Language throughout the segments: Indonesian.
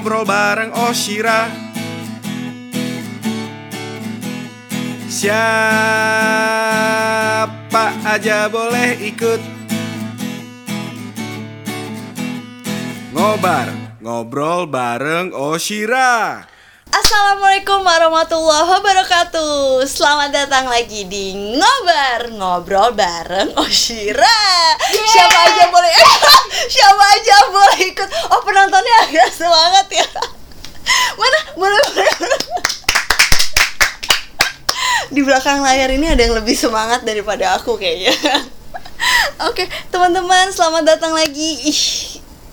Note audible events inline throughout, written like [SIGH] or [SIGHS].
ngobrol bareng Oshira. Siapa aja boleh ikut. Ngobar, ngobrol bareng Oshira Assalamualaikum warahmatullahi wabarakatuh. Selamat datang lagi di Ngobar Ngobrol bareng Oshira. Siapa aja boleh [LAUGHS] Siapa aja boleh ikut. Oh penontonnya agak semangat ya. Mana? Boleh, boleh, boleh. Di belakang layar ini ada yang lebih semangat daripada aku kayaknya. Oke, teman-teman selamat datang lagi. Ih,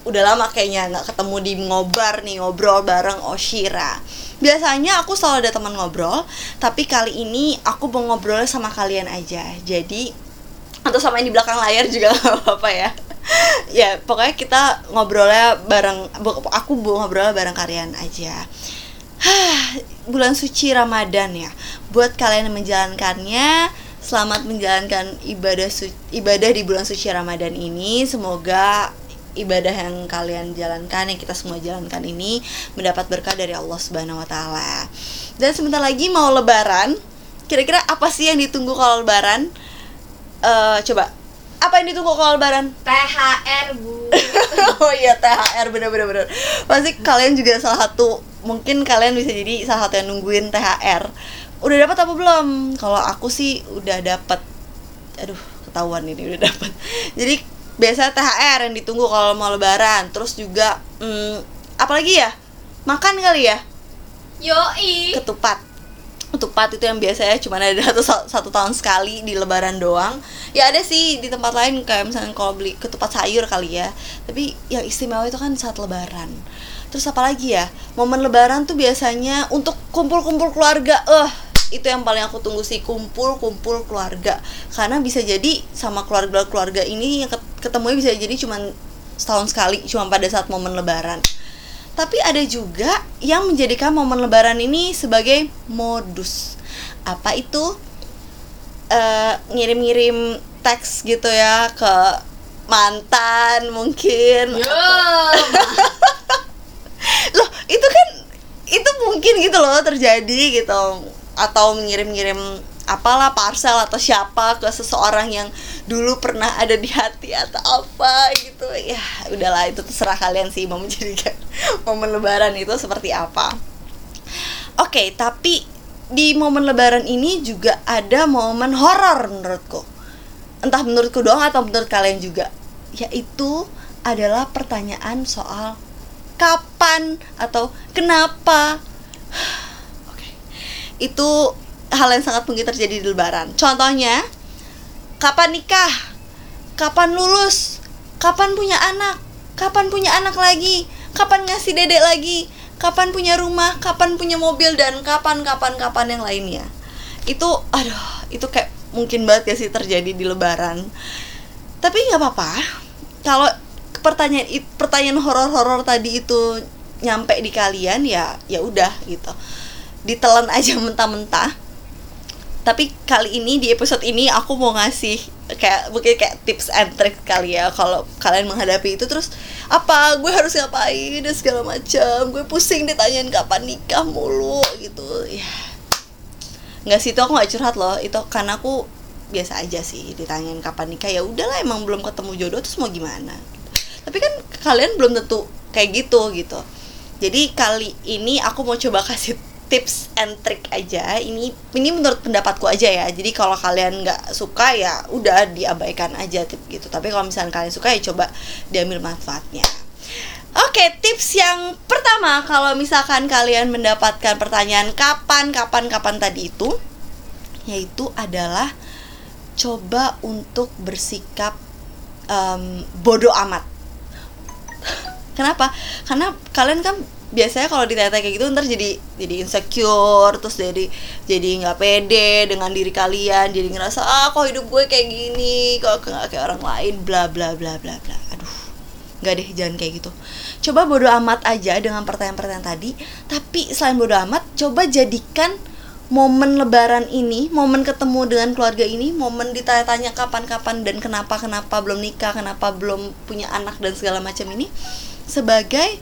udah lama kayaknya nggak ketemu di ngobar nih ngobrol bareng Oshira biasanya aku selalu ada teman ngobrol tapi kali ini aku mau ngobrol sama kalian aja. Jadi atau sama yang di belakang layar juga [LAUGHS] nggak apa-apa ya. Ya pokoknya kita ngobrolnya bareng aku ngobrolnya bareng kalian aja. Bulan suci Ramadan ya. Buat kalian yang menjalankannya selamat menjalankan ibadah su- ibadah di bulan suci Ramadan ini. Semoga ibadah yang kalian jalankan yang kita semua jalankan ini mendapat berkah dari Allah Subhanahu wa taala. Dan sebentar lagi mau lebaran. Kira-kira apa sih yang ditunggu kalau lebaran? Eh coba apa yang ditunggu kalau lebaran? THR bu [LAUGHS] oh iya THR bener-bener bener. Pasti kalian juga salah satu mungkin kalian bisa jadi salah satu yang nungguin THR. Udah dapat apa belum? Kalau aku sih udah dapat. Aduh, ketahuan ini udah dapat. Jadi biasa THR yang ditunggu kalau mau lebaran. Terus juga hmm, apalagi ya? Makan kali ya? Yoi. Ketupat. Ketupat itu yang biasanya cuma ada satu, satu tahun sekali di lebaran doang. Ya ada sih di tempat lain kayak misalnya kalau beli ketupat sayur kali ya. Tapi yang istimewa itu kan saat lebaran. Terus apa lagi ya? Momen lebaran tuh biasanya untuk kumpul-kumpul keluarga. Eh itu yang paling aku tunggu sih kumpul-kumpul keluarga. Karena bisa jadi sama keluarga-keluarga ini yang ketemunya bisa jadi cuma setahun sekali cuma pada saat momen lebaran tapi ada juga yang menjadikan momen lebaran ini sebagai modus. Apa itu? Eh, ngirim-ngirim teks gitu ya ke mantan mungkin. Yo [LAUGHS] Loh, itu kan itu mungkin gitu loh terjadi gitu atau mengirim-ngirim apalah parcel atau siapa ke seseorang yang dulu pernah ada di hati atau apa gitu. Ya udahlah itu terserah kalian sih mau menjadikan [LAUGHS] momen lebaran itu seperti apa. Oke tapi di momen lebaran ini juga ada momen horor menurutku. Entah menurutku doang atau menurut kalian juga. Yaitu adalah pertanyaan soal kapan atau kenapa. [SIGHS] Itu hal yang sangat mungkin terjadi di lebaran. Contohnya kapan nikah? Kapan lulus? Kapan punya anak? Kapan punya anak lagi? Kapan ngasih dedek lagi? Kapan punya rumah? Kapan punya mobil? Dan kapan kapan kapan yang lainnya. Itu aduh itu kayak mungkin banget gak sih terjadi di lebaran. Tapi nggak apa-apa. Kalau pertanyaan pertanyaan horor-horor tadi itu nyampe di kalian ya ya udah gitu. Ditelan aja mentah-mentah tapi kali ini di episode ini aku mau ngasih kayak mungkin kayak tips and trick kali ya kalau kalian menghadapi itu. Terus apa? Gue harus ngapain? Dan segala macam. Gue pusing ditanyain kapan nikah mulu? Gitu. Ya. Nggak sih itu aku nggak curhat loh. Itu karena aku biasa aja sih ditanyain kapan nikah. Ya udahlah emang belum ketemu jodoh terus mau gimana? Tapi kan kalian belum tentu kayak gitu gitu. Jadi kali ini aku mau coba [LAUGHS] kasih tips and trick aja ini ini menurut pendapatku aja ya jadi kalau kalian nggak suka ya udah diabaikan aja tip gitu tapi kalau misalnya kalian suka ya coba diambil manfaatnya Oke, tips yang pertama kalau misalkan kalian mendapatkan pertanyaan kapan, kapan, kapan tadi itu, yaitu adalah coba untuk bersikap em, bodoh amat. [LAUGHS] Kenapa? Karena kalian kan biasanya kalau ditanya kayak gitu ntar jadi jadi insecure terus jadi jadi nggak pede dengan diri kalian jadi ngerasa ah kok hidup gue kayak gini kok nggak kayak orang lain bla bla bla bla bla. Aduh nggak deh jangan kayak gitu. Coba bodo amat aja dengan pertanyaan-pertanyaan tadi tapi selain bodo amat coba jadikan momen lebaran ini momen ketemu dengan keluarga ini momen ditanya-tanya kapan-kapan dan kenapa kenapa belum nikah kenapa belum punya anak dan segala macam ini sebagai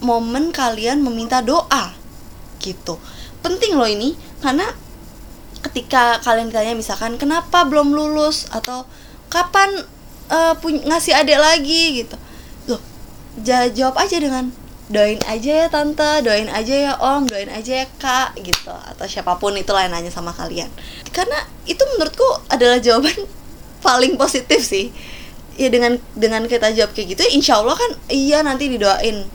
momen kalian meminta doa. Gitu. Penting loh ini karena ketika kalian tanya misalkan kenapa belum lulus? atau kapan uh, pun- ngasih adik lagi gitu. Loh ja- jawab aja dengan doain aja ya tante doain aja ya om doain aja ya kak gitu. Atau siapa pun itu yang nanya sama kalian. Karena itu menurutku adalah jawaban [LAUGHS] paling positif sih. Ya dengan dengan kita jawab kayak gitu insya Allah kan iya nanti didoain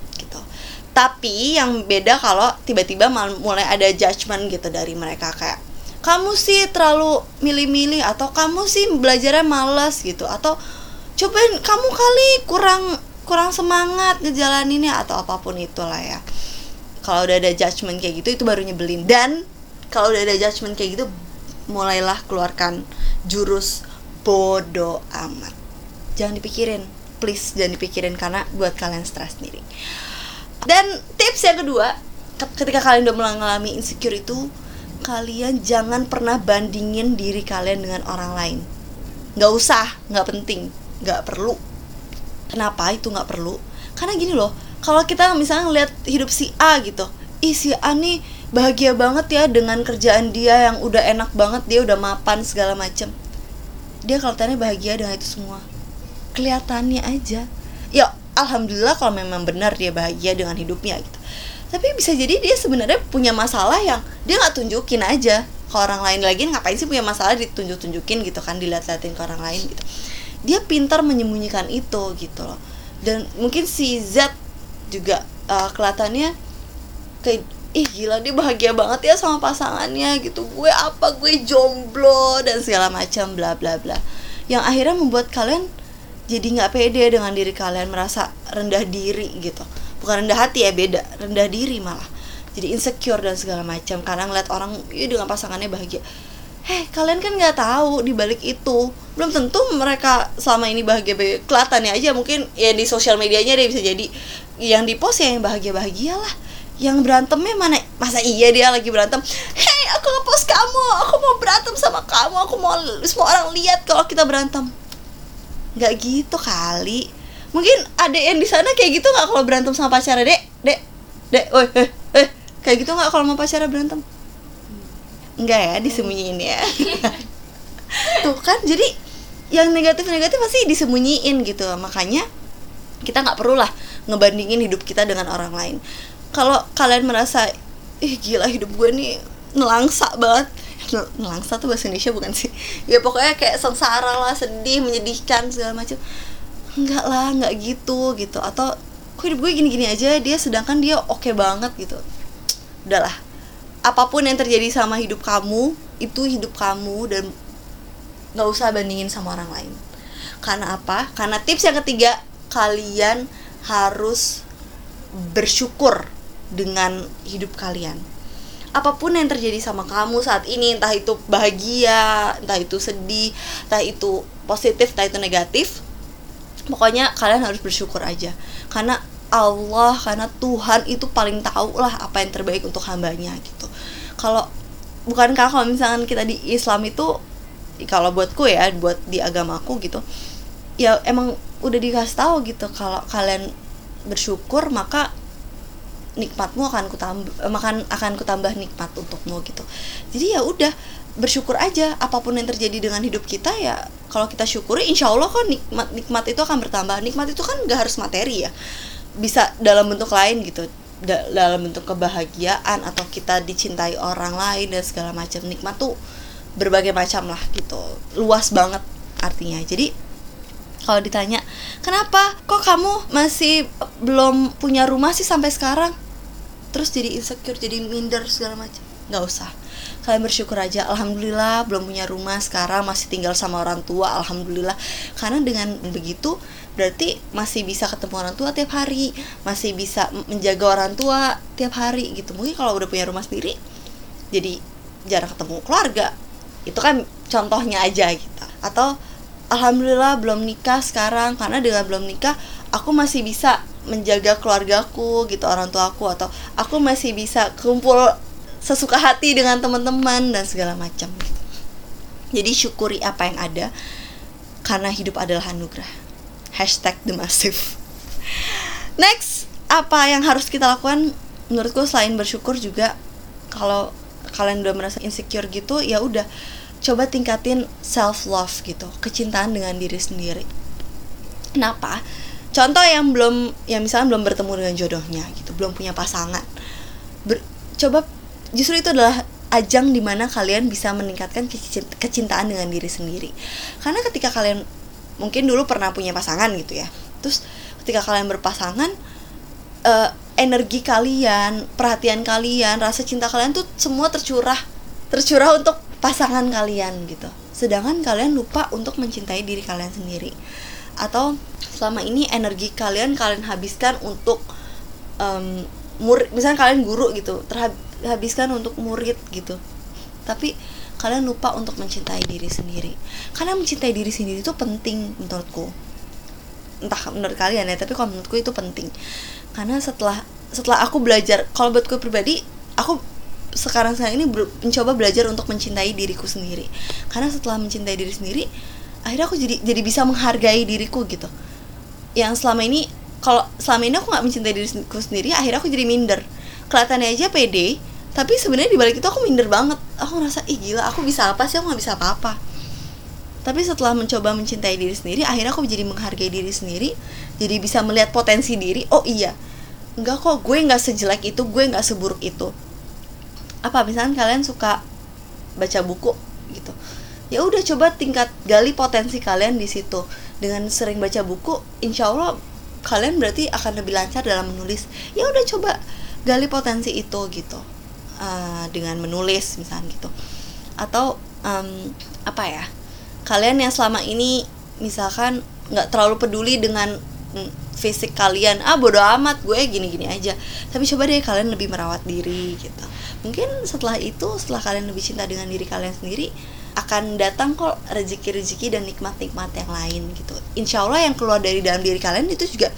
tapi yang beda kalau tiba-tiba mulai ada judgement gitu dari mereka kayak kamu sih terlalu milih-milih atau kamu sih belajarnya males gitu atau cobain kamu kali kurang kurang semangat ngejalaninnya atau apa pun itulah ya. Kalau udah ada judgement kayak gitu itu baru nyebelin. Dan kalau udah ada judgement kayak gitu mulailah keluarkan jurus bodoh amat. Jangan dipikirin. Please jangan dipikirin karena buat kalian stres sendiri dan tips yang kedua ke- ketika kalian udah mengalami insecure itu kalian jangan pernah bandingin diri kalian dengan orang lain. Nggak usah nggak penting nggak perlu. Kenapa itu nggak perlu? Karena gini loh kalau kita misalnya ngeliat hidup si A gitu ih si A nih bahagia banget ya dengan kerjaan dia yang udah enak banget dia udah mapan segala macem. Dia kelihatannya bahagia dengan itu semua. Kelihatannya aja. Ya alhamdulillah kalau memang benar dia bahagia dengan hidupnya gitu. Tapi bisa jadi dia sebenarnya punya masalah yang dia nggak tunjukin aja ke orang lain lagi ngapain sih punya masalah ditunjuk tunjukin gitu kan dilihat-liatin ke orang lain gitu. Dia pintar menyembunyikan itu gitu loh. Dan mungkin si Z juga uh, kelihatannya kayak ih gila dia bahagia banget ya sama pasangannya gitu. Gue apa? Gue jomblo dan segala macam bla bla bla. Yang akhirnya membuat kalian jadi nggak pede dengan diri kalian merasa rendah diri gitu. Bukan rendah hati ya beda. Rendah diri malah. Jadi insecure dan segala macam. Karena ngeliat orang ya dengan pasangannya bahagia. Heh kalian kan nggak tahu di balik itu. Belum tentu mereka selama ini bahagia. Bahagia kelihatannya aja mungkin ya di sosial medianya dia bisa jadi. Yang di post ya yang bahagia bahagia lah. Yang berantemnya mana? Masa iya dia lagi berantem? Hei aku ngepost kamu. Aku mau berantem sama kamu. Aku mau semua orang lihat kalau kita berantem nggak gitu kali. Mungkin ada yang di sana kayak gitu nggak kalau berantem sama pacarnya dek? Dek? Dek? Woi eh eh. Kayak gitu nggak kalau mau pacarnya berantem? Enggak ya disembunyiin ya. [LAUGHS] Tuh kan jadi yang negatif negatif pasti disembunyiin gitu. Makanya kita nggak perlu lah ngebandingin hidup kita dengan orang lain. Kalau kalian merasa ih gila hidup gue nih nelangsa banget nelangsa tuh bahasa Indonesia bukan sih? Ya pokoknya kayak sengsara lah sedih menyedihkan segala macam enggak lah enggak gitu gitu. Atau kok hidup gue gini-gini aja dia sedangkan dia oke banget gitu. Udahlah apa pun yang terjadi sama hidup kamu itu hidup kamu dan nggak usah bandingin sama orang lain. Karena apa? Karena tips yang ketiga kalian harus bersyukur dengan hidup kalian apa pun yang terjadi sama kamu saat ini entah itu bahagia entah itu sedih entah itu positif entah itu negatif pokoknya kalian harus bersyukur aja. Karena Allah karena Tuhan itu paling tahu lah apa yang terbaik untuk hambanya gitu. Kalau bukankah kalau misalkan kita di Islam itu kalau buatku ya buat di agamaku gitu ya emang udah dikasih tahu gitu kalau kalian bersyukur maka nikmatmu akan kutambah makan akan kutambah nikmat untukmu gitu. Jadi ya udah bersyukur aja apa pun yang terjadi dengan hidup kita ya kalau kita syukuri insya Allah kok nikmat nikmat itu akan bertambah. Nikmat itu kan gak harus materi ya. Bisa dalam bentuk lain gitu. Da- dalam bentuk kebahagiaan atau kita dicintai orang lain dan segala macam. Nikmat tuh berbagai macam lah gitu. Luas banget artinya. Jadi kalau ditanya kenapa? Kok kamu masih belum punya rumah sih sampai sekarang terus jadi insecure jadi minder segala macam. Nggak usah. Kalian bersyukur aja. Alhamdulillah belum punya rumah sekarang masih tinggal sama orang tua. Alhamdulillah. Karena dengan begitu berarti masih bisa ketemu orang tua tiap hari. Masih bisa menjaga orang tua tiap hari gitu. Mungkin kalau udah punya rumah sendiri jadi jarang ketemu keluarga. Itu kan contohnya aja gitu. Atau alhamdulillah belum nikah sekarang. Karena dengan belum nikah aku masih bisa menjaga keluargaku gitu orang tua aku atau aku masih bisa kumpul sesuka hati dengan teman-teman dan segala macam gitu. jadi syukuri apa yang ada karena hidup adalah anugerah. Hashtag the massive. [LAUGHS] Next apa yang harus kita lakukan? Menurutku selain bersyukur juga kalau kalian udah merasa insecure gitu ya udah coba tingkatin self love gitu kecintaan dengan diri sendiri. Kenapa contoh yang belum yang misalnya belum bertemu dengan jodohnya gitu belum punya pasangan. Ber- coba justru itu adalah ajang di mana kalian bisa meningkatkan kecin- kecintaan dengan diri sendiri. Karena ketika kalian mungkin dulu pernah punya pasangan gitu ya terus ketika kalian berpasangan eh, energi kalian perhatian kalian rasa cinta kalian tuh semua tercurah tercurah untuk pasangan kalian gitu. Sedangkan kalian lupa untuk mencintai diri kalian sendiri atau selama ini energi kalian kalian habiskan untuk um, murid misalnya kalian guru gitu terhabiskan untuk murid gitu. Tapi kalian lupa untuk mencintai diri sendiri. Karena mencintai diri sendiri itu penting menurutku. Entah menurut kalian ya tapi kalau menurutku itu penting. Karena setelah setelah aku belajar kalau buatku pribadi aku sekarang sekarang ini mencoba belajar untuk mencintai diriku sendiri. Karena setelah mencintai diri sendiri akhirnya aku jadi jadi bisa menghargai diriku gitu. Yang selama ini kalau selama ini aku nggak mencintai diriku sendiri akhirnya aku jadi minder. Kelihatannya aja pede tapi sebenarnya di balik itu aku minder banget. Aku ngerasa ih gila aku bisa apa sih? Aku nggak bisa apa-apa. Tapi setelah mencoba mencintai diri sendiri akhirnya aku jadi menghargai diri sendiri jadi bisa melihat potensi diri. Oh iya. Enggak kok gue nggak sejelek itu gue nggak seburuk itu. Apa misalnya kalian suka baca buku gitu ya udah coba tingkat gali potensi kalian di situ. Dengan sering baca buku insya Allah kalian berarti akan lebih lancar dalam menulis. Ya udah coba gali potensi itu gitu. Uh, dengan menulis misalnya gitu. Atau um, apa ya kalian yang selama ini misalkan nggak terlalu peduli dengan mm, fisik kalian ah bodo amat gue gini-gini aja. Tapi coba deh kalian lebih merawat diri gitu. Mungkin setelah itu setelah kalian lebih cinta dengan diri kalian sendiri akan datang kok rezeki-rezeki dan nikmat-nikmat yang lain gitu. Insya Allah yang keluar dari dalam diri kalian itu juga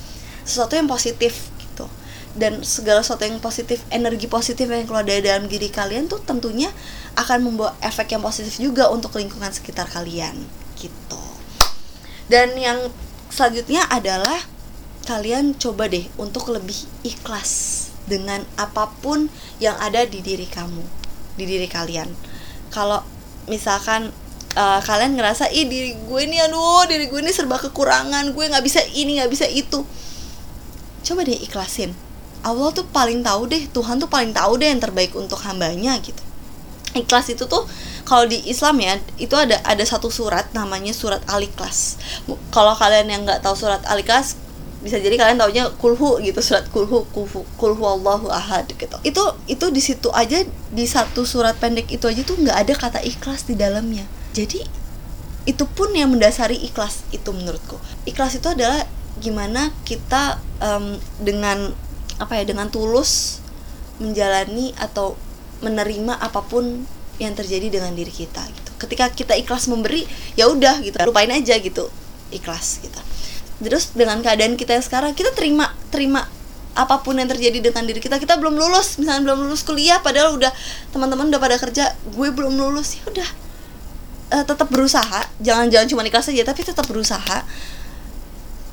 sesuatu yang positif gitu. Dan segala sesuatu yang positif, energi positif yang keluar dari dalam diri kalian tuh tentunya akan membawa efek yang positif juga untuk lingkungan sekitar kalian gitu. Dan yang selanjutnya adalah kalian coba deh untuk lebih ikhlas dengan apa pun yang ada di diri kamu, di diri kalian. Kalau misalkan uh, kalian ngerasa ih diri gue ini aduh diri gue ini serba kekurangan gue nggak bisa ini nggak bisa itu. Coba deh ikhlasin. Allah tuh paling tahu deh Tuhan tuh paling tahu deh yang terbaik untuk hambanya gitu. Ikhlas itu tuh kalau di Islam ya itu ada ada satu surat namanya surat al-ikhlas. Kalau kalian yang nggak tahu surat al-ikhlas bisa jadi kalian taunya kulhu gitu surat kulhu kulhu kulhu Allahu ahad gitu. Itu itu di situ aja di satu surat pendek itu aja tuh nggak ada kata ikhlas di dalamnya. Jadi itu pun yang mendasari ikhlas itu menurutku. Ikhlas itu adalah gimana kita um, dengan apa ya dengan tulus menjalani atau menerima apa pun yang terjadi dengan diri kita gitu. Ketika kita ikhlas memberi ya udah gitu lupain aja gitu ikhlas gitu terus dengan keadaan kita yang sekarang kita terima terima apa pun yang terjadi dengan diri kita kita belum lulus. Misalnya belum lulus kuliah padahal udah teman-teman udah pada kerja gue belum lulus. Ya udah. Uh, tetap berusaha. Jangan jangan cuma ikhlas aja tapi tetap berusaha.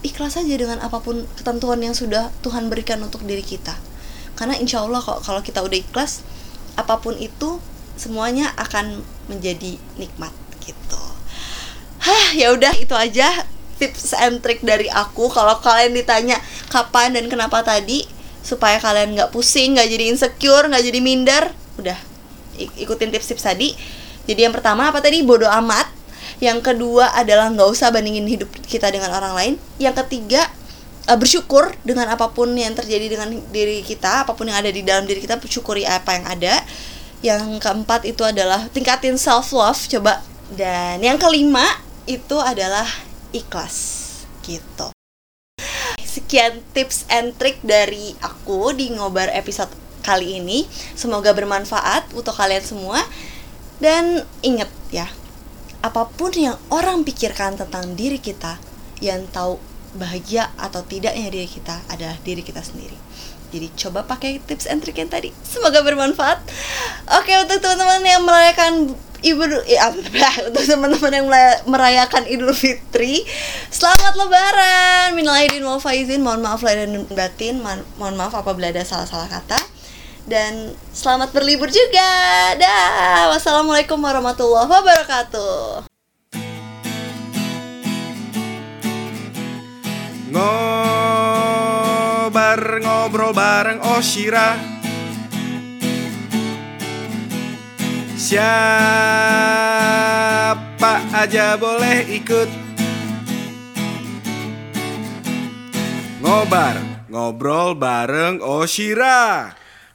Ikhlas aja dengan apa pun ketentuan yang sudah Tuhan berikan untuk diri kita. Karena insya Allah kok kalau kita udah ikhlas apa pun itu semuanya akan menjadi nikmat gitu. Hah ya udah itu aja tips and trick dari aku kalau kalian ditanya kapan dan kenapa tadi supaya kalian nggak pusing nggak jadi insecure nggak jadi minder udah ikutin tips-tips tadi. Jadi yang pertama apa tadi? Bodoh amat. Yang kedua adalah nggak usah bandingin hidup kita dengan orang lain. Yang ketiga bersyukur dengan apa pun yang terjadi dengan diri kita apa pun yang ada di dalam diri kita bersyukuri apa yang ada. Yang keempat itu adalah tingkatin self love coba. Dan yang kelima itu adalah ikhlas gitu. Sekian tips and trick dari aku di ngobar episode kali ini. Semoga bermanfaat untuk kalian semua. Dan inget ya, apa pun yang orang pikirkan tentang diri kita, yang tahu bahagia atau tidaknya diri kita adalah diri kita sendiri. Jadi coba pakai tips and trick yang tadi. Semoga bermanfaat. Oke, untuk teman-teman yang merayakan ibu ya, [LAUGHS] untuk teman-teman yang merayakan Idul Fitri, selamat Lebaran. Minal aidin wal faizin. Mohon maaf lahir dan batin. Mohon maaf apabila ada salah-salah kata. Dan selamat berlibur juga. Dah. Wassalamualaikum warahmatullahi wabarakatuh. Ngobar ngobrol bareng Oshira Siapa aja boleh ikut? Ngobar ngobrol bareng Oshira